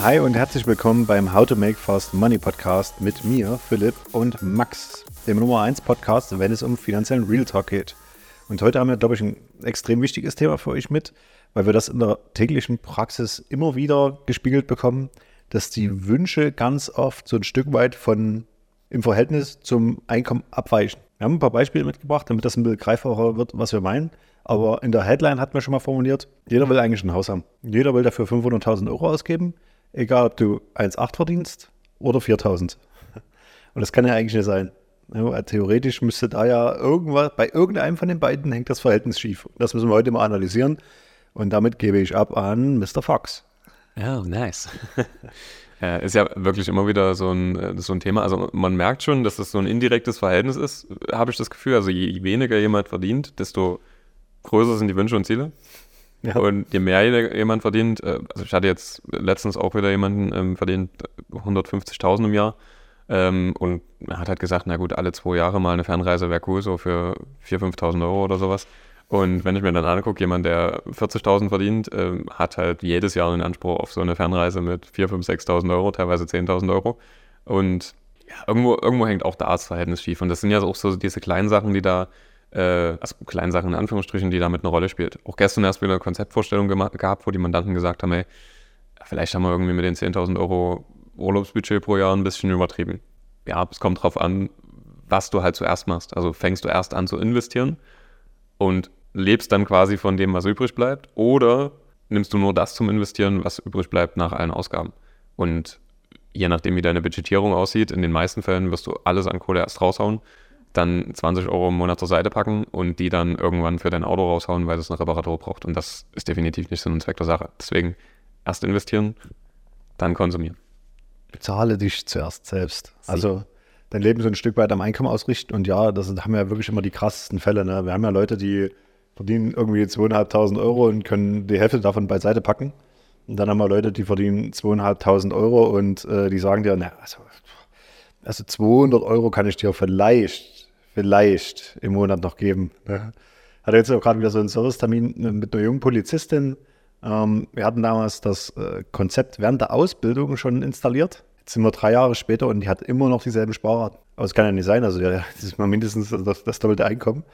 Hi und herzlich willkommen beim How to Make Fast Money Podcast mit mir, Philipp und Max, dem Nummer 1 Podcast, wenn es um finanziellen Real Talk geht. Und heute haben wir, glaube ich, ein extrem wichtiges Thema für euch mit, weil wir das in der täglichen Praxis immer wieder gespiegelt bekommen, dass die Wünsche ganz oft so ein Stück weit von im Verhältnis zum Einkommen abweichen. Wir haben ein paar Beispiele mitgebracht, damit das ein bisschen greifbarer wird, was wir meinen. Aber in der Headline hatten wir schon mal formuliert, jeder will eigentlich ein Haus haben. Jeder will dafür 500.000 Euro ausgeben, egal ob du 1,8 verdienst oder 4.000. Und das kann ja eigentlich nicht sein. Theoretisch müsste da ja irgendwas, bei irgendeinem von den beiden hängt das Verhältnis schief. Das müssen wir heute mal analysieren. Und damit gebe ich ab an Mr. Fox. Oh, nice. ja, ist ja wirklich immer wieder so ein, äh, so ein Thema. Also man merkt schon, dass das so ein indirektes Verhältnis ist, habe ich das Gefühl. Also je weniger jemand verdient, desto größer sind die Wünsche und Ziele. Ja. Und je mehr jemand verdient, äh, also ich hatte jetzt letztens auch wieder jemanden ähm, verdient 150.000 im Jahr. Ähm, und hat halt gesagt, na gut, alle zwei Jahre mal eine Fernreise wäre cool, so für 4.000, 5.000 Euro oder sowas. Und wenn ich mir dann angucke, jemand, der 40.000 verdient, äh, hat halt jedes Jahr einen Anspruch auf so eine Fernreise mit 4.000, 5.000, 6.000 Euro, teilweise 10.000 Euro. Und ja, irgendwo, irgendwo hängt auch da das Verhältnis schief. Und das sind ja auch so diese kleinen Sachen, die da, äh, also kleinen Sachen in Anführungsstrichen, die damit eine Rolle spielt. Auch gestern erst wieder eine Konzeptvorstellung gehabt, wo die Mandanten gesagt haben, ey, vielleicht haben wir irgendwie mit den 10.000 Euro Urlaubsbudget pro Jahr ein bisschen übertrieben. Ja, es kommt drauf an, was du halt zuerst machst. Also fängst du erst an zu investieren und lebst dann quasi von dem, was übrig bleibt, oder nimmst du nur das zum Investieren, was übrig bleibt nach allen Ausgaben. Und je nachdem, wie deine Budgetierung aussieht, in den meisten Fällen wirst du alles an Kohle erst raushauen, dann 20 Euro im Monat zur Seite packen und die dann irgendwann für dein Auto raushauen, weil es eine Reparatur braucht. Und das ist definitiv nicht Sinn und Zweck der Sache. Deswegen erst investieren, dann konsumieren. Bezahle dich zuerst selbst. Also dein Leben so ein Stück weit am Einkommen ausrichten. Und ja, das haben ja wirklich immer die krassesten Fälle. Ne? Wir haben ja Leute, die verdienen irgendwie 2.500 Euro und können die Hälfte davon beiseite packen. Und dann haben wir Leute, die verdienen 2.500 Euro und äh, die sagen dir, na, also, also 200 Euro kann ich dir vielleicht, vielleicht im Monat noch geben. Ne? Hatte jetzt auch gerade wieder so einen Servicetermin mit einer jungen Polizistin. Ähm, wir hatten damals das äh, Konzept während der Ausbildung schon installiert. Jetzt sind wir drei Jahre später und die hat immer noch dieselben Sparraten. Aber es kann ja nicht sein, also ja, das ist mal mindestens das, das doppelte Einkommen.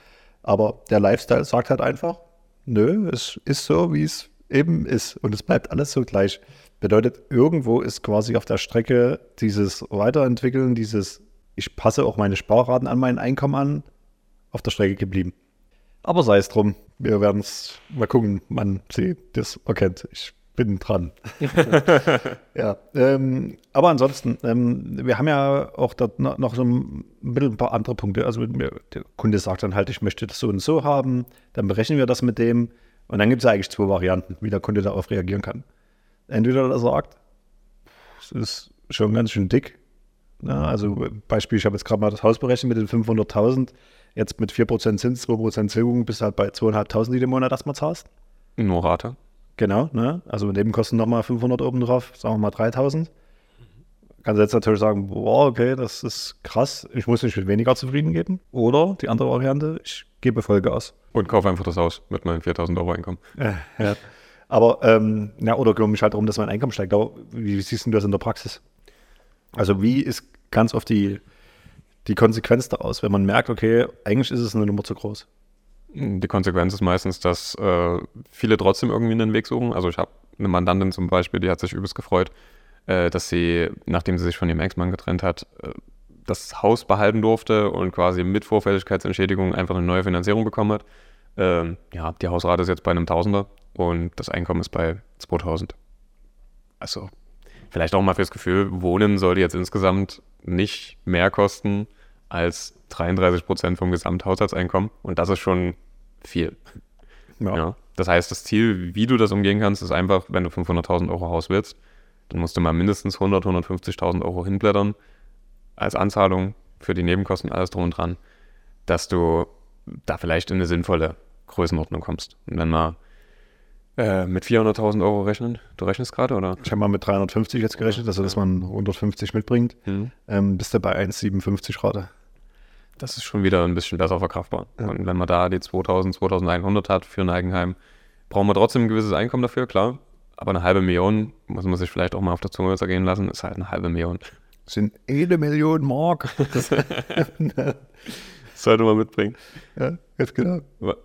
Aber der Lifestyle sagt halt einfach, nö, es ist so, wie es eben ist. Und es bleibt alles so gleich. Bedeutet, irgendwo ist quasi auf der Strecke dieses Weiterentwickeln, dieses, ich passe auch meine Sparraten an mein Einkommen an, auf der Strecke geblieben. Aber sei es drum, wir werden es mal gucken, wann sie das erkennt. Ich bin dran. ja, ähm, aber ansonsten, ähm, wir haben ja auch dort noch so ein, ein paar andere Punkte. Also der Kunde sagt dann halt, ich möchte das so und so haben, dann berechnen wir das mit dem und dann gibt es eigentlich zwei Varianten, wie der Kunde darauf reagieren kann. Entweder er sagt, es ist schon ganz schön dick. Ja, also Beispiel, ich habe jetzt gerade mal das Haus berechnet mit den 500.000, jetzt mit 4% Zins, 2% Tilgung bist du halt bei 2.500, die du im Monat erstmal zahlst. Nur Rate. Genau, ne? also mit dem kosten nochmal 500 oben drauf, sagen wir mal 3000. Kannst du jetzt natürlich sagen, boah, okay, das ist krass, ich muss mich mit weniger zufrieden geben. Oder die andere Variante, ich gebe Vollgas. Und kaufe einfach das Haus mit meinem 4000 Euro Einkommen. Ja, ja. Aber, ähm, ja, oder kümmere mich halt darum, dass mein Einkommen steigt. Aber wie siehst du das in der Praxis? Also, wie ist ganz oft die, die Konsequenz daraus, wenn man merkt, okay, eigentlich ist es eine Nummer zu groß? Die Konsequenz ist meistens, dass äh, viele trotzdem irgendwie einen Weg suchen. Also ich habe eine Mandantin zum Beispiel, die hat sich übelst gefreut, äh, dass sie, nachdem sie sich von ihrem Ex-Mann getrennt hat, äh, das Haus behalten durfte und quasi mit Vorfälligkeitsentschädigung einfach eine neue Finanzierung bekommen hat. Ähm, ja, die Hausrate ist jetzt bei einem Tausender und das Einkommen ist bei 2000. Also vielleicht auch mal fürs Gefühl, Wohnen sollte jetzt insgesamt nicht mehr kosten als 33 Prozent vom Gesamthaushaltseinkommen. Und das ist schon viel. Ja. ja. Das heißt, das Ziel, wie du das umgehen kannst, ist einfach, wenn du 500.000 Euro Haus willst, dann musst du mal mindestens 100, 150.000 Euro hinblättern als Anzahlung für die Nebenkosten, alles drum und dran, dass du da vielleicht in eine sinnvolle Größenordnung kommst. Und wenn wir äh, mit 400.000 Euro rechnen, du rechnest gerade, oder? Ich habe mal mit 350 jetzt gerechnet, also dass man 150 mitbringt, mhm. ähm, bist du bei 1,57 Rate. Das ist schon wieder ein bisschen besser verkraftbar. Ja. Und wenn man da die 2000, 2100 hat für ein Eigenheim, brauchen wir trotzdem ein gewisses Einkommen dafür, klar. aber eine halbe Million, muss man sich vielleicht auch mal auf der Zunge zergehen lassen, ist halt eine halbe Million. Das sind eine Million Mark. Sollte man mitbringen. ja, ganz genau.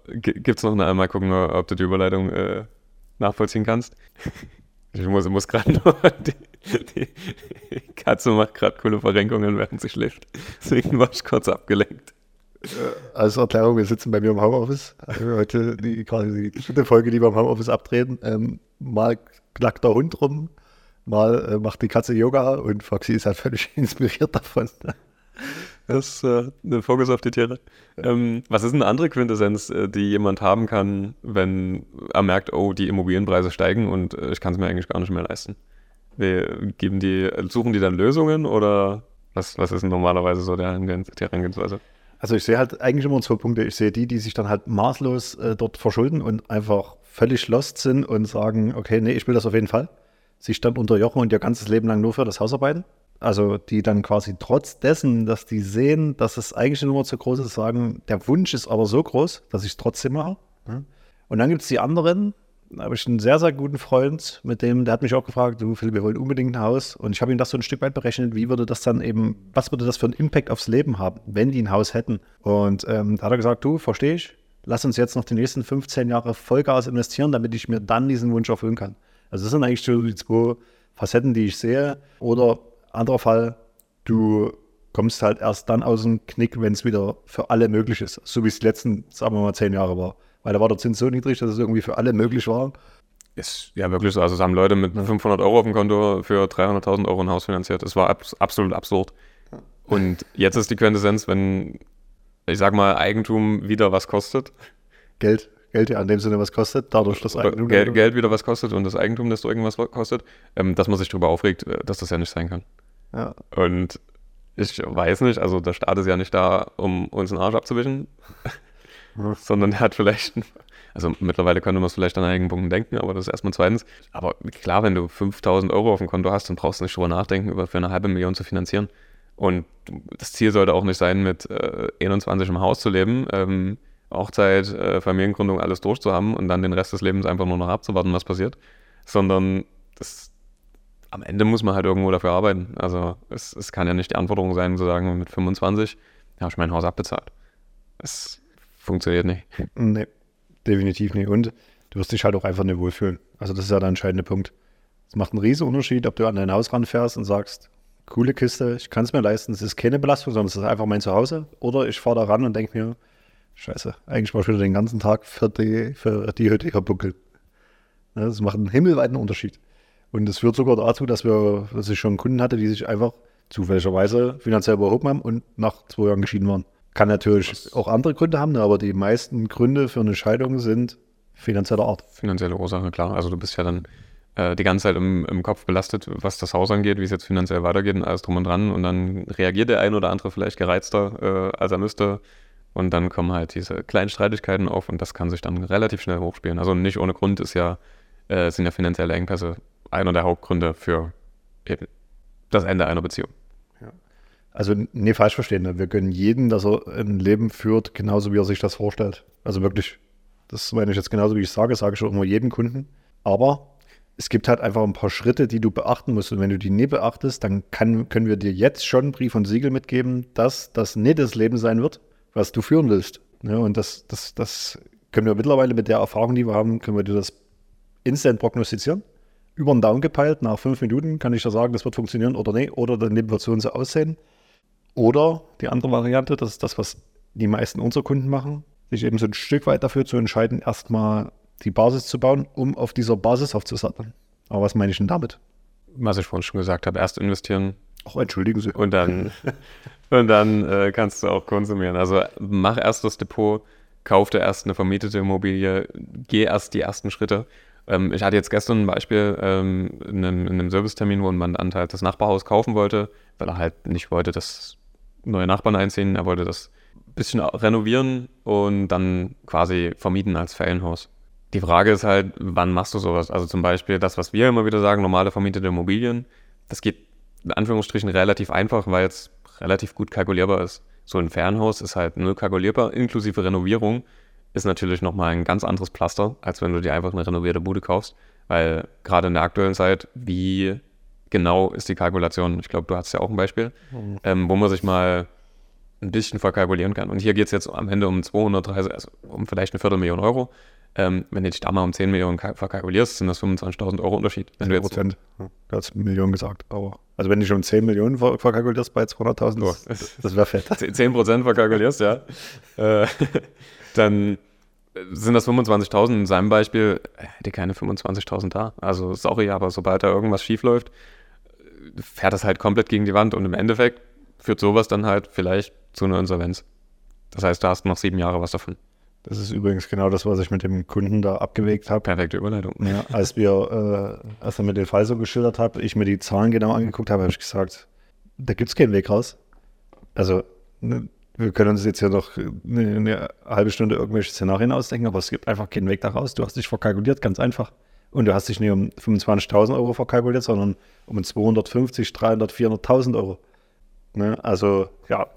Gibt es noch eine, mal gucken, ob du die Überleitung äh, nachvollziehen kannst? Ich muss, muss gerade nur, die, die Katze macht gerade coole Verrenkungen, während sie schläft. Deswegen war ich kurz abgelenkt. Als Erklärung, wir sitzen bei mir im Homeoffice. Also heute die, quasi die dritte Folge, die wir im Homeoffice abtreten. Ähm, mal knackt der Hund rum, mal äh, macht die Katze Yoga und Foxy ist halt völlig inspiriert davon. Das ist äh, ein Fokus auf die Tiere. Ähm, was ist eine andere Quintessenz, äh, die jemand haben kann, wenn er merkt, oh, die Immobilienpreise steigen und äh, ich kann es mir eigentlich gar nicht mehr leisten? Wir geben die, suchen die dann Lösungen oder was, was ist normalerweise so der, Herangehensweise? Also ich sehe halt eigentlich immer zwei Punkte. Ich sehe die, die sich dann halt maßlos äh, dort verschulden und einfach völlig lost sind und sagen, okay, nee, ich will das auf jeden Fall. Sich dann unterjochen und ihr ganzes Leben lang nur für das Haus arbeiten. Also die dann quasi trotz dessen, dass die sehen, dass es eigentlich Nummer zu groß ist, sagen, der Wunsch ist aber so groß, dass ich es trotzdem mache. Und dann gibt es die anderen, da habe ich einen sehr, sehr guten Freund, mit dem, der hat mich auch gefragt, du Philipp, wir wollen unbedingt ein Haus. Und ich habe ihm das so ein Stück weit berechnet, wie würde das dann eben, was würde das für einen Impact aufs Leben haben, wenn die ein Haus hätten. Und ähm, da hat er gesagt, du, verstehe ich, lass uns jetzt noch die nächsten 15 Jahre Vollgas investieren, damit ich mir dann diesen Wunsch erfüllen kann. Also das sind eigentlich so die zwei Facetten, die ich sehe. Oder anderer Fall, du kommst halt erst dann aus dem Knick, wenn es wieder für alle möglich ist. So wie es die letzten, sagen wir mal, zehn Jahre war weil da war der Zins so niedrig, dass es irgendwie für alle möglich war. Ist ja wirklich so. Also es haben Leute mit 500 Euro auf dem Konto für 300.000 Euro ein Haus finanziert. Das war abs absolut absurd. Und jetzt ist die Quintessenz, wenn, ich sag mal, Eigentum wieder was kostet. Geld, Geld ja in dem Sinne was kostet, dadurch das Eigentum. Geld, Geld wieder was kostet und das Eigentum, das irgendwas kostet, ähm, dass man sich darüber aufregt, äh, dass das ja nicht sein kann. Ja. Und ich weiß nicht, also der Staat ist ja nicht da, um uns den Arsch abzuwischen sondern er hat vielleicht, also mittlerweile könnte man es vielleicht an einigen Punkten denken, aber das ist erstmal zweitens. Aber klar, wenn du 5000 Euro auf dem Konto hast, dann brauchst du nicht drüber nachdenken, über für eine halbe Million zu finanzieren. Und das Ziel sollte auch nicht sein, mit äh, 21 im Haus zu leben, ähm, Hochzeit, äh, Familiengründung, alles durchzuhaben und dann den Rest des Lebens einfach nur noch abzuwarten, was passiert, sondern das, am Ende muss man halt irgendwo dafür arbeiten. Also es, es kann ja nicht die Anforderung sein, zu sagen, mit 25 habe ich mein Haus abbezahlt. Es funktioniert nicht. Nee, definitiv nicht. Und du wirst dich halt auch einfach nicht wohlfühlen. Also das ist ja der entscheidende Punkt. Es macht einen riesen Unterschied, ob du an dein Haus ranfährst und sagst, coole Kiste, ich kann es mir leisten, es ist keine Belastung, sondern es ist einfach mein Zuhause. Oder ich fahre da ran und denke mir, scheiße, eigentlich war ich wieder den ganzen Tag für die, für die Hütte hier buckeln. Das macht einen himmelweiten Unterschied. Und es führt sogar dazu, dass wir, dass ich schon Kunden hatte, die sich einfach zufälligerweise finanziell überhoben haben und nach zwei Jahren geschieden waren. Kann natürlich Was? auch andere Gründe haben, ne, aber die meisten Gründe für eine Scheidung sind finanzieller Art. Finanzielle Ursache, klar. Also du bist ja dann äh, die ganze Zeit im, im, Kopf belastet, was das Haus angeht, wie es jetzt finanziell weitergeht und alles drum und dran. Und dann reagiert der ein oder andere vielleicht gereizter, äh, als er müsste. Und dann kommen halt diese kleinen Streitigkeiten auf und das kann sich dann relativ schnell hochspielen. Also nicht ohne Grund ist ja, äh, sind ja finanzielle Engpässe einer der Hauptgründe für das Ende einer Beziehung. Also, nee, falsch verstehen. Ne? Wir gönnen jeden, dass er ein Leben führt, genauso wie er sich das vorstellt. Also wirklich, das meine ich jetzt genauso, wie ich sage, sage ich auch immer jedem Kunden. Aber es gibt halt einfach ein paar Schritte, die du beachten musst. Und wenn du die nie beachtest, dann kann, können wir dir jetzt schon Brief und Siegel mitgeben, dass das nicht das Leben sein wird, was du führen willst. Ja, und das, das, das können wir mittlerweile mit der Erfahrung, die wir haben, können wir dir das instant prognostizieren. Über den Daumen gepeilt, nach fünf Minuten kann ich dir sagen, das wird funktionieren oder nicht. Oder dann Leben wird so und so aussehen. Oder die andere Variante, das ist das, was die meisten unserer Kunden machen, sich eben so ein Stück weit dafür zu entscheiden, erstmal die Basis zu bauen, um auf dieser Basis aufzusatteln. Aber was meine ich denn damit? Was ich vorhin schon gesagt habe, erst investieren. Ach, entschuldigen Sie. Und dann, und dann äh, kannst du auch konsumieren. Also mach erst das Depot, kauf dir erst eine vermietete Immobilie, geh erst die ersten Schritte. Ähm, ich hatte jetzt gestern ein Beispiel ähm, in, einem, in einem Servicetermin, wo ein Mandant halt das Nachbarhaus kaufen wollte, weil er halt nicht wollte, dass neue Nachbarn einziehen. Er wollte das ein bisschen renovieren und dann quasi vermieten als Ferienhaus. Die Frage ist halt, wann machst du sowas? Also zum Beispiel das, was wir immer wieder sagen, normale vermietete Immobilien. Das geht in Anführungsstrichen relativ einfach, weil es relativ gut kalkulierbar ist. So ein Fernhaus ist halt null kalkulierbar, inklusive Renovierung ist natürlich nochmal ein ganz anderes Pflaster, als wenn du dir einfach eine renovierte Bude kaufst. Weil gerade in der aktuellen Zeit, wie genau ist die Kalkulation? Ich glaube, du hast ja auch ein Beispiel, mhm. ähm, wo man sich mal ein bisschen verkalkulieren kann. Und hier geht es jetzt am Ende um 230, also um vielleicht eine Viertelmillion Euro. Ähm, wenn du dich da mal um 10 Millionen verkalkulierst, sind das 25.000 Euro Unterschied. Wenn 10 du jetzt Prozent. Ja, du hast Millionen gesagt, aber. Also wenn du schon 10 Millionen ver verkalkulierst bei 200.000, oh. das, das wäre fett. 10 Prozent verkalkulierst, ja. äh, dann sind das 25.000 in seinem Beispiel, hätte keine 25.000 da. Also sorry, aber sobald da irgendwas schief läuft, fährt das halt komplett gegen die Wand und im Endeffekt führt sowas dann halt vielleicht zu einer Insolvenz. Das heißt, da hast du noch sieben Jahre was davon. Das ist übrigens genau das, was ich mit dem Kunden da abgewegt habe. Perfekte Überleitung. Ja, als wir, äh, als er mir den Fall so geschildert hat, ich mir die Zahlen genau angeguckt habe, habe ich gesagt, da gibt es keinen Weg raus. Also, ne, wir können uns jetzt ja noch eine, eine, halbe Stunde irgendwelche Szenarien ausdenken, aber es gibt einfach keinen Weg da raus. Du hast dich verkalkuliert, ganz einfach. Und du hast dich nicht um 25.000 Euro verkalkuliert, sondern um 250, 300, 400.000 Euro. Ne? Also, ja,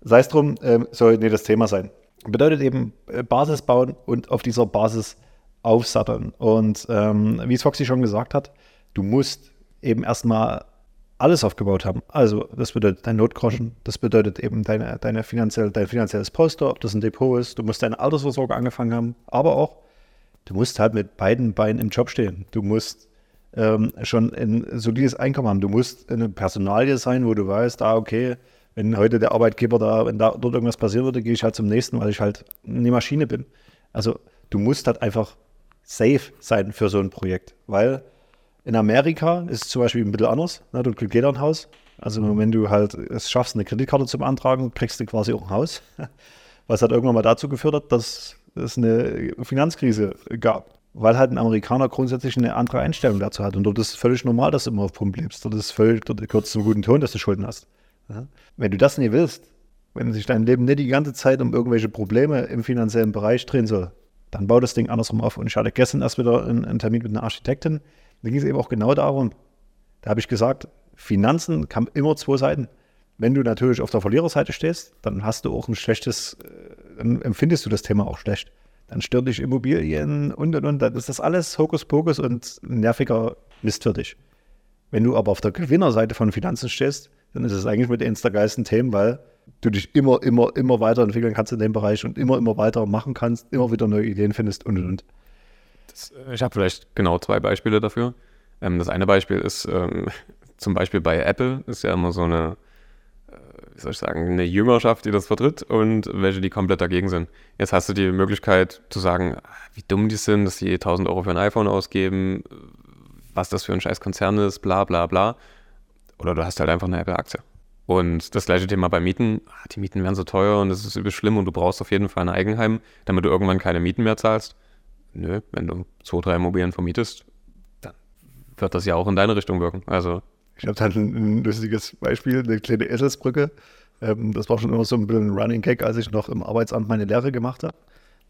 sei es drum, äh, soll nicht das Thema sein. Bedeutet eben äh, Basis bauen und auf dieser Basis aufsatteln. Und ähm, wie es Foxy schon gesagt hat, du musst eben erstmal alles aufgebaut haben. Also das bedeutet dein Notgroschen, das bedeutet eben deine, deine finanziell, dein finanzielles Poster, ob das ein Depot ist, du musst deine Altersvorsorge angefangen haben, aber auch, du musst halt mit beiden Beinen im Job stehen. Du musst ähm, schon ein solides Einkommen haben. Du musst eine Personalie sein, wo du weißt, ah, okay, wenn heute der Arbeitgeber da, wenn da dort irgendwas passieren würde, gehe ich halt zum nächsten, weil ich halt eine Maschine bin. Also du musst halt einfach safe sein für so ein Projekt, weil in Amerika ist es zum Beispiel ein bisschen anders. Ne? Du kriegst jeder ein Haus. Also mhm. wenn du halt es schaffst, eine Kreditkarte zu beantragen, kriegst du quasi auch ein Haus. Was hat irgendwann mal dazu geführt hat, dass es eine Finanzkrise gab. Weil halt ein Amerikaner grundsätzlich eine andere Einstellung dazu hat. Und dort ist es völlig normal, dass du immer auf Pump lebst. Dort ist es völlig, dort gehört es zum guten Ton, dass du Schulden hast. Ja? Wenn du das nicht willst, wenn sich dein Leben nicht die ganze Zeit um irgendwelche Probleme im finanziellen Bereich drehen soll, dann bau das Ding andersrum auf. Und ich hatte gestern erst wieder einen, einen Termin mit einer Architektin. Da ging es eben auch genau darum. Da habe ich gesagt, Finanzen haben immer zwei Seiten. Wenn du natürlich auf der Verliererseite stehst, dann hast du auch ein schlechtes, äh, dann empfindest du das Thema auch schlecht. Dann stört dich Immobilien und und und. Dann ist das alles Hokuspokus und nerviger Mist für dich. Wenn du aber auf der Gewinnerseite von Finanzen stehst, dann ist es eigentlich mit der geilsten Themen, weil du dich immer, immer, immer weiterentwickeln kannst in dem Bereich und immer, immer weiter machen kannst, immer wieder neue Ideen findest und und und. Das, äh, ich habe vielleicht genau zwei Beispiele dafür. Ähm, das eine Beispiel ist ähm, zum Beispiel bei Apple, ist ja immer so eine, äh, wie soll ich sagen, eine Jüngerschaft, die das vertritt und welche, die komplett dagegen sind. Jetzt hast du die Möglichkeit zu sagen, wie dumm die sind, dass sie 1000 Euro für ein iPhone ausgeben, was das für ein scheiß Konzern ist, bla bla bla. Oder du hast halt einfach eine Apple-Aktie. Und das gleiche Thema bei Mieten. Ah, die Mieten werden so teuer und das ist übel schlimm und du brauchst auf jeden Fall ein Eigenheim, damit du irgendwann keine Mieten mehr zahlst. Nö, wenn du zwei, drei Immobilien vermietest, dann wird das ja auch in deine Richtung wirken. Also. Ich habe halt ein, ein, lustiges Beispiel, eine kleine Eselsbrücke. Ähm, das war schon immer so ein bisschen ein Running Gag, als ich noch im Arbeitsamt meine Lehre gemacht habe.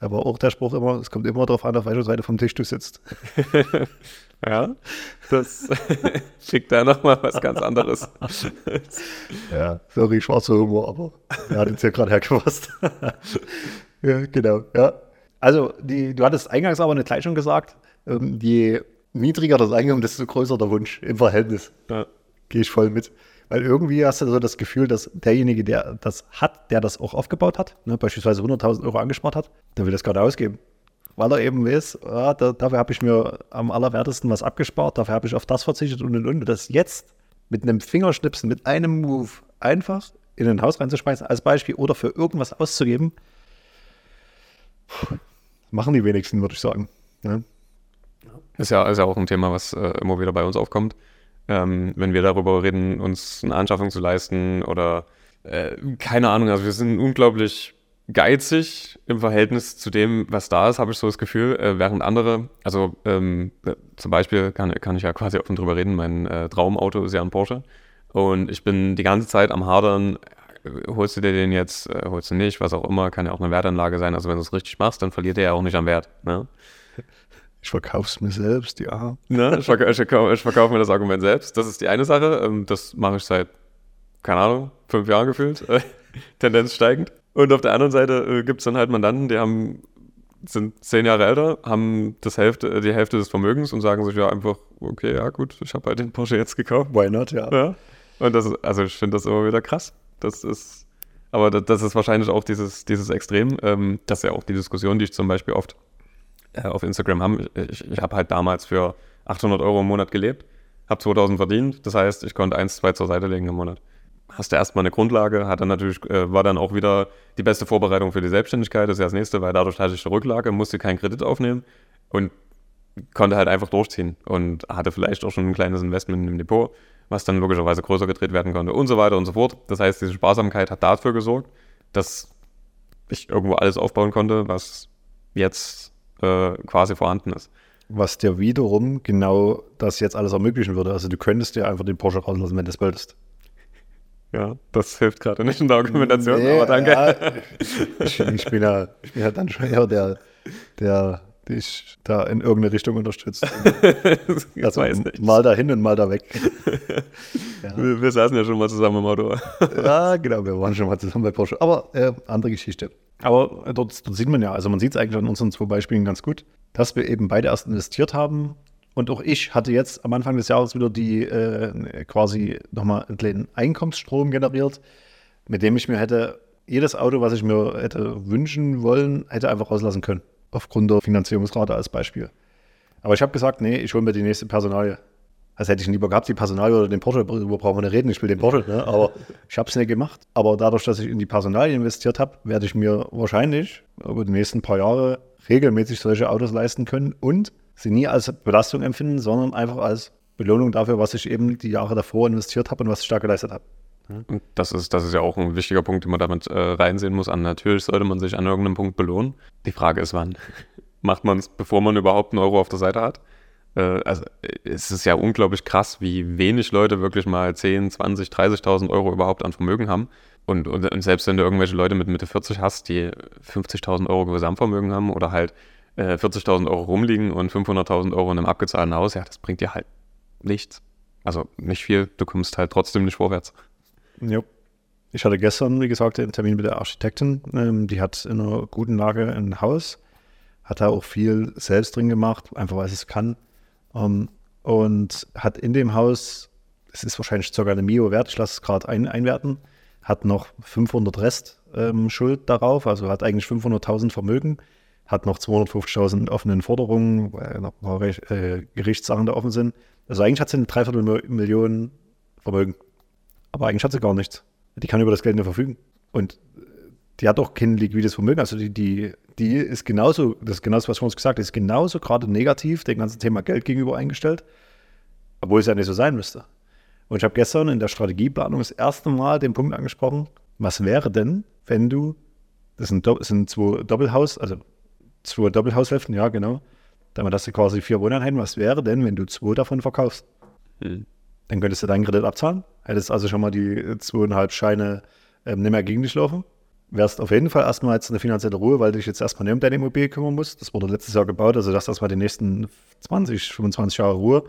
Da war auch der Spruch immer, es kommt immer darauf an, auf welcher Seite vom Tisch du sitzt. ja, das schickt da nochmal was ganz anderes. ja, sorry, schwarzer Humor, aber er hat uns ja gerade hergefasst. ja, genau, ja. Also, die, du hattest eingangs aber eine Gleichung gesagt, ähm, je niedriger das Einkommen, desto größer der Wunsch im Verhältnis. Ja. Gehe ich voll mit. Weil irgendwie hast du so das Gefühl, dass derjenige, der das hat, der das auch aufgebaut hat, ne, beispielsweise 100.000 Euro angespart hat, der will das gerade ausgeben. Weil er eben weiß, ah, da, dafür habe ich mir am allerwertesten was abgespart, dafür habe ich auf das verzichtet und und und. Das jetzt mit einem Fingerschnipsen, mit einem Move einfach in ein Haus reinzuschmeißen als Beispiel oder für irgendwas auszugeben, machen die wenigsten, würde ich sagen. Ne? Ist, ja, ist ja auch ein Thema, was äh, immer wieder bei uns aufkommt ähm, wenn wir darüber reden, uns eine Anschaffung zu leisten oder äh, keine Ahnung. Also wir sind unglaublich geizig im Verhältnis zu dem, was da ist, habe ich so das Gefühl, äh, während andere, also ähm, zum Beispiel kann, kann ich ja quasi offen drüber reden, mein äh, Traumauto ist ja ein Porsche und ich bin die ganze Zeit am Hadern, holst du dir den jetzt, äh, holst du nicht, was auch immer, kann ja auch eine Wertanlage sein, also wenn du es richtig machst, dann verliert er ja auch nicht am Wert. Ne? Ich verkaufe es mir selbst, ja. Ne? Ich, verkaufe, ich verkaufe mir das Argument selbst. Das ist die eine Sache. Ähm, das mache ich seit, keine Ahnung, fünf Jahren gefühlt. Tendenz steigend. Und auf der anderen Seite äh, gibt es dann halt Mandanten, die haben sind zehn Jahre älter, haben das Hälfte, die Hälfte des Vermögens und sagen sich ja einfach, okay, ja gut, ich habe halt den Porsche jetzt gekauft. Why not, ja. ja. Und das, also ich finde das immer wieder krass. Das ist, aber das, ist wahrscheinlich auch dieses, dieses Extrem. Ähm, das ist ja auch die Diskussion, die ich zum Beispiel oft äh, auf Instagram habe. Ich, ich habe halt damals für 800 Euro im Monat gelebt, habe 2000 verdient. Das heißt, ich konnte 1, 2 zur Seite legen im Monat hast du erstmal eine Grundlage, hat dann natürlich, äh, war dann auch wieder die beste Vorbereitung für die Selbstständigkeit, das ist ja das nächste, weil dadurch hatte ich eine Rücklage, musste keinen Kredit aufnehmen und konnte halt einfach durchziehen und hatte vielleicht auch schon ein kleines Investment im Depot, was dann logischerweise größer gedreht werden konnte und so weiter und so fort. Das heißt, diese Sparsamkeit hat dafür gesorgt, dass ich irgendwo alles aufbauen konnte, was jetzt äh, quasi vorhanden ist. Was dir wiederum genau das jetzt alles ermöglichen würde. Also du könntest dir einfach den Porsche rauslassen, wenn du es wolltest. Ja, das hilft gerade nicht in der Argumentation, nee, aber danke. Ja, ich, ich, bin ja, ich bin ja dann schon eher der, der dich da in irgendeine Richtung unterstützt. also mal da hin und mal da weg. ja. wir, wir, saßen ja schon mal zusammen im Auto. ja, genau, wir waren schon mal zusammen bei Porsche. Aber äh, andere Geschichte. Aber dort, dort, sieht man ja, also man sieht es eigentlich an unseren zwei Beispielen ganz gut, dass wir eben beide erst investiert haben und auch ich hatte jetzt am Anfang des Jahres wieder die äh, quasi nochmal einen kleinen Einkommensstrom generiert, mit dem ich mir hätte jedes Auto, was ich mir hätte wünschen wollen, hätte einfach rauslassen können. Aufgrund der Finanzierungsrate als Beispiel. Aber ich habe gesagt, nee, ich hole mir die nächste Personalie. Also hätte ich lieber gehabt, die Personalie oder den Porsche, darüber brauchen wir nicht reden, ich will den Porsche, ne? aber ich habe es nicht gemacht. Aber dadurch, dass ich in die Personalie investiert habe, werde ich mir wahrscheinlich über die nächsten paar Jahre regelmäßig solche Autos leisten können und sie nie als Belastung empfinden, sondern einfach als Belohnung dafür, was ich eben die Jahre davor investiert habe und was ich da geleistet habe. Und das ist, das ist ja auch ein wichtiger Punkt, den man damit äh, reinsehen muss. An natürlich sollte man sich an irgendeinem Punkt belohnen. Die Frage ist, wann? Macht man es, bevor man überhaupt einen Euro auf der Seite hat? Äh, also es ist ja unglaublich krass, wie wenig Leute wirklich mal 10, 20, 30.000 Euro überhaupt an Vermögen haben. Und, und, und, selbst wenn du irgendwelche Leute mit Mitte 40 hast, die 50.000 Euro Gesamtvermögen haben oder halt äh, 40.000 Euro rumliegen und 500.000 Euro in einem abgezahlten Haus, ja, das bringt dir halt nichts. Also nicht viel, du kommst halt trotzdem nicht vorwärts. Ja. Ich hatte gestern, wie gesagt, einen Termin mit der Architektin. Ähm, die hat in einer guten Lage ein Haus, hat da auch viel selbst drin gemacht, einfach weil sie es kann. Ähm, und hat in dem Haus, es ist wahrscheinlich sogar eine Mio wert, ich lasse es gerade ein, einwerten, hat noch 500 Rest ähm, darauf, also hat eigentlich 500.000 Vermögen hat noch 250.000 offenen Forderungen, weil noch ein paar äh, Gerichtssachen da offen sind. Also eigentlich hat sie eine Dreiviertel Million Vermögen. Aber eigentlich hat sie gar nichts. Die kann über das Geld nicht verfügen. Und die hat auch kein liquides Vermögen. Also die, die, die ist genauso, das ist genauso, was wir uns gesagt haben, ist genauso gerade negativ dem ganzen Thema Geld gegenüber eingestellt, obwohl es ja nicht so sein müsste. Und ich habe gestern in der Strategieplanung das erste Mal den Punkt angesprochen, was wäre denn, wenn du, das sind, das sind zwei Doppelhaus, also zwei Doppelhaushälften, ja, genau. Damit hast du quasi vier Wohneinheiten. Was wäre denn, wenn du zwei davon verkaufst? Hm. Dann könntest du deinen Kredit abzahlen. Hättest also schon mal die zweieinhalb Scheine ähm, nicht mehr gegen dich laufen. Wärst auf jeden Fall erstmal jetzt eine finanzielle Ruhe, weil du dich jetzt erstmal nicht um deine Immobilie kümmern musst. Das wurde letztes Jahr gebaut, also das erstmal die nächsten 20, 25 Jahre Ruhe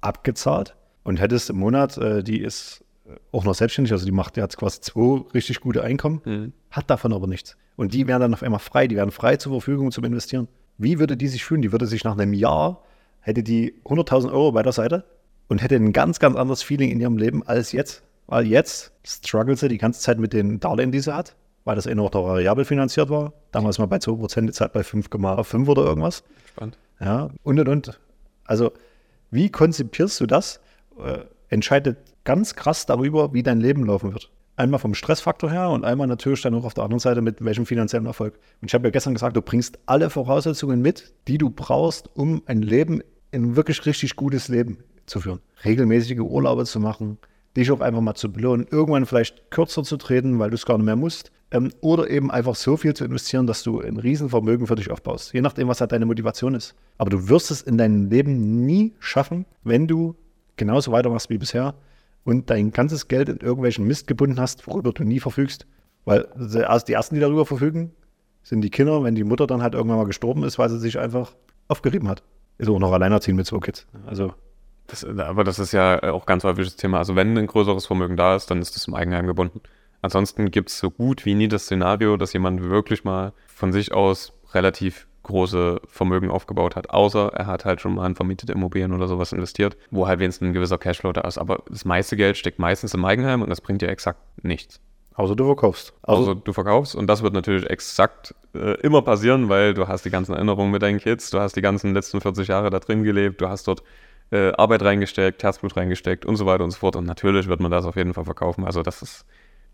abgezahlt und hättest im Monat, äh, die ist auch noch selbstständig, also die macht, hat quasi zwei richtig gute Einkommen, mhm. hat davon aber nichts. Und die werden dann auf einmal frei, die werden frei zur Verfügung zum Investieren. Wie würde die sich fühlen? Die würde sich nach einem Jahr, hätte die 100.000 Euro bei der Seite und hätte ein ganz, ganz anderes Feeling in ihrem Leben als jetzt. Weil jetzt struggelt sie die ganze Zeit mit den Darlehen, die sie hat, weil das eh noch variabel finanziert war. Damals mal bei 2%, die Zeit bei 5,5 oder irgendwas. Spannend. Ja, und und und. Also, wie konzipierst du das? Äh, entscheidet ganz krass darüber, wie dein Leben laufen wird. Einmal vom Stressfaktor her und einmal natürlich dann auch auf der anderen Seite mit welchem finanziellen Erfolg. Und ich habe ja gestern gesagt, du bringst alle Voraussetzungen mit, die du brauchst, um ein Leben, ein wirklich richtig gutes Leben zu führen. Regelmäßige Urlaube zu machen, dich auch einfach mal zu belohnen, irgendwann vielleicht kürzer zu treten, weil du es gar nicht mehr musst. Ähm, oder eben einfach so viel zu investieren, dass du ein Riesenvermögen für dich aufbaust. Je nachdem, was halt deine Motivation ist. Aber du wirst es in deinem Leben nie schaffen, wenn du genauso weitermachst wie bisher und dein ganzes Geld in irgendwelchen Mist gebunden hast, worüber du nie verfügst. Weil die ersten, die darüber verfügen, sind die Kinder, wenn die Mutter dann halt irgendwann mal gestorben ist, weil sie sich einfach aufgerieben hat. Ist auch noch alleinerziehend mit zwei Kids. Also. Das, aber das ist ja auch ganz häufiges Thema. Also wenn ein größeres Vermögen da ist, dann ist das im Eigenheim gebunden. Ansonsten gibt es so gut wie nie das Szenario, dass jemand wirklich mal von sich aus relativ große Vermögen aufgebaut hat, außer er hat halt schon mal in vermietete Immobilien oder sowas investiert, wo halt wenigstens ein gewisser Cashflow da ist. Aber das meiste Geld steckt meistens im Eigenheim und das bringt dir exakt nichts. Außer du verkaufst. Außer, außer du verkaufst und das wird natürlich exakt äh, immer passieren, weil du hast die ganzen Erinnerungen mit deinen Kids, du hast die ganzen letzten 40 Jahre da drin gelebt, du hast dort äh, Arbeit reingesteckt, Herzblut reingesteckt und so weiter und so fort. Und natürlich wird man das auf jeden Fall verkaufen. Also das ist,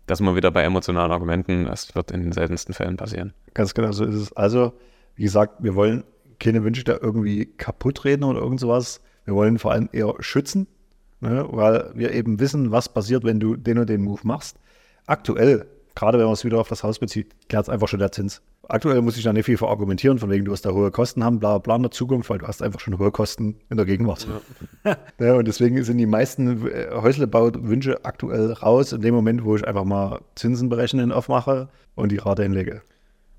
das ist mal wieder bei emotionalen Argumenten. Das wird in den seltensten Fällen passieren. Ganz genau so ist es. Also, wie gesagt, wir wollen keine Wünsche da irgendwie kaputt reden oder irgend sowas. Wir wollen vor allem eher schützen, ne, weil wir eben wissen, was passiert, wenn du den und den Move machst. Aktuell, gerade wenn man es wieder auf das Haus bezieht, klärt es einfach schon der Zins. Aktuell muss ich da nicht viel verargumentieren, von wegen, du hast da hohe Kosten haben, bla bla in der Zukunft, weil du hast einfach schon hohe Kosten in der Gegenwart. Ja. ja und deswegen sind die meisten äh, Häuslebauwünsche aktuell raus, in dem Moment, wo ich einfach mal Zinsen berechnen aufmache und die Rate hinlege.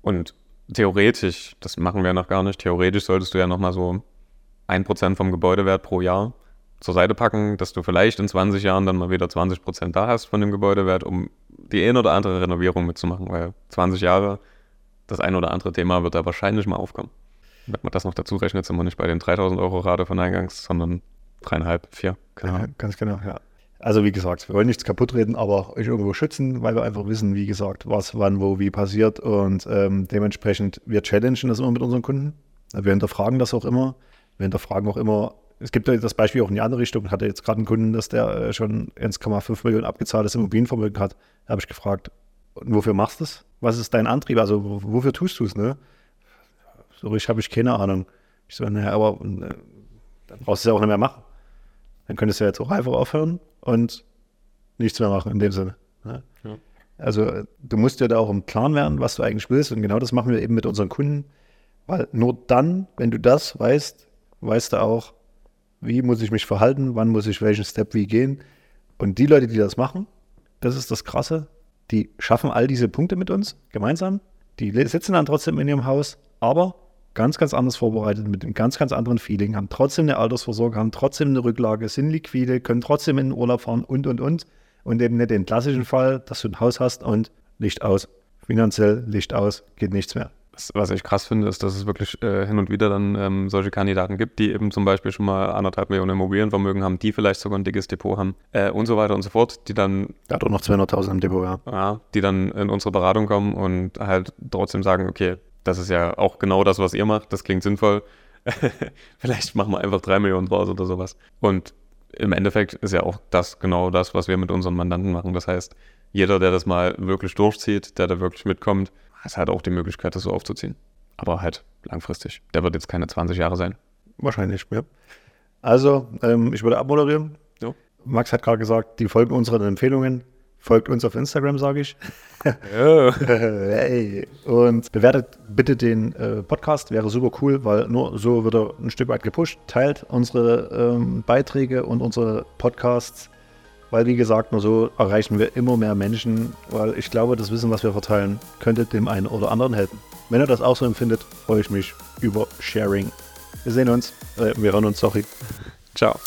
Und theoretisch, das machen wir noch gar nicht, theoretisch solltest du ja nochmal so ein Prozent vom Gebäudewert pro Jahr zur Seite packen, dass du vielleicht in 20 Jahren dann mal wieder 20 Prozent da hast von dem Gebäudewert, um die eine oder andere Renovierung mitzumachen, weil 20 Jahre, das ein oder andere Thema wird da wahrscheinlich mal aufkommen. Wenn man das noch dazu rechnet, sind wir nicht bei den 3000 Euro Rate von Eingangs, sondern dreieinhalb, vier. Genau. Ja, ganz genau, ja. Also wie gesagt, wir wollen nichts kaputt reden, aber euch irgendwo schützen, weil wir einfach wissen, wie gesagt, was, wann, wo, wie passiert und ähm, dementsprechend, wir challengen das immer mit unseren Kunden. Wir hinterfragen das auch immer. Wir hinterfragen auch immer, es gibt ja das Beispiel auch in die andere Richtung. Ich hatte jetzt gerade einen Kunden, dass der äh, schon 1,5 Millionen abgezahltes Immobilienvermögen hat. Da habe ich gefragt, wofür machst du es? Was ist dein Antrieb? Also wofür tust du es? Ne? So richtig habe ich keine Ahnung. Ich so, naja, aber äh, dann brauchst du es ja auch nicht mehr machen. Dann könntest du ja jetzt auch einfach aufhören und nichts mehr machen in dem Sinne. Ne? Ja. Also du musst dir da auch im Klaren werden, was du eigentlich willst. Und genau das machen wir eben mit unseren Kunden. Weil nur dann, wenn du das weißt, weißt du auch, wie muss ich mich verhalten? Wann muss ich welchen Step wie gehen? Und die Leute, die das machen, das ist das Krasse, die schaffen all diese Punkte mit uns gemeinsam. Die sitzen dann trotzdem in ihrem Haus, aber ganz, ganz anders vorbereitet, mit einem ganz, ganz anderen Feeling, haben trotzdem eine Altersvorsorge, haben trotzdem eine Rücklage, sind liquide, können trotzdem in den Urlaub fahren und, und, und. Und eben nicht den klassischen Fall, dass du ein Haus hast und Licht aus. Finanziell Licht aus, geht nichts mehr. Was, ich krass finde, ist, dass es wirklich äh, hin und wieder dann ähm, solche Kandidaten gibt, die eben zum Beispiel schon mal anderthalb Millionen Immobilienvermögen haben, die vielleicht sogar ein dickes Depot haben äh, und so weiter und so fort, die dann. Ja, doch noch 200.000 im Depot, ja. Ja, die dann in unsere Beratung kommen und halt trotzdem sagen, okay, das ist ja auch genau das, was ihr macht, das klingt sinnvoll. vielleicht machen wir einfach drei Millionen draus oder sowas. Und im Endeffekt ist ja auch das genau das, was wir mit unseren Mandanten machen. Das heißt, jeder, der das mal wirklich durchzieht, der da wirklich mitkommt, hat halt auch die Möglichkeit, das so aufzuziehen. Aber halt langfristig. Der wird jetzt keine 20 Jahre sein. Wahrscheinlich, ja. Also, ähm, ich würde abmoderieren. Ja. Max hat gerade gesagt, die folgen unseren Empfehlungen. Folgt uns auf Instagram, sage ich. Ja. hey. Und bewertet bitte den äh, Podcast, wäre super cool, weil nur so wird er ein Stück weit gepusht. Teilt unsere ähm, Beiträge und unsere Podcasts weil, wie gesagt, nur so erreichen wir immer mehr Menschen, weil ich glaube, das Wissen, was wir verteilen, könnte dem einen oder anderen helfen. Wenn ihr das auch so empfindet, freue ich mich über Sharing. Wir sehen uns, äh, wir hören uns, sorry. Ciao.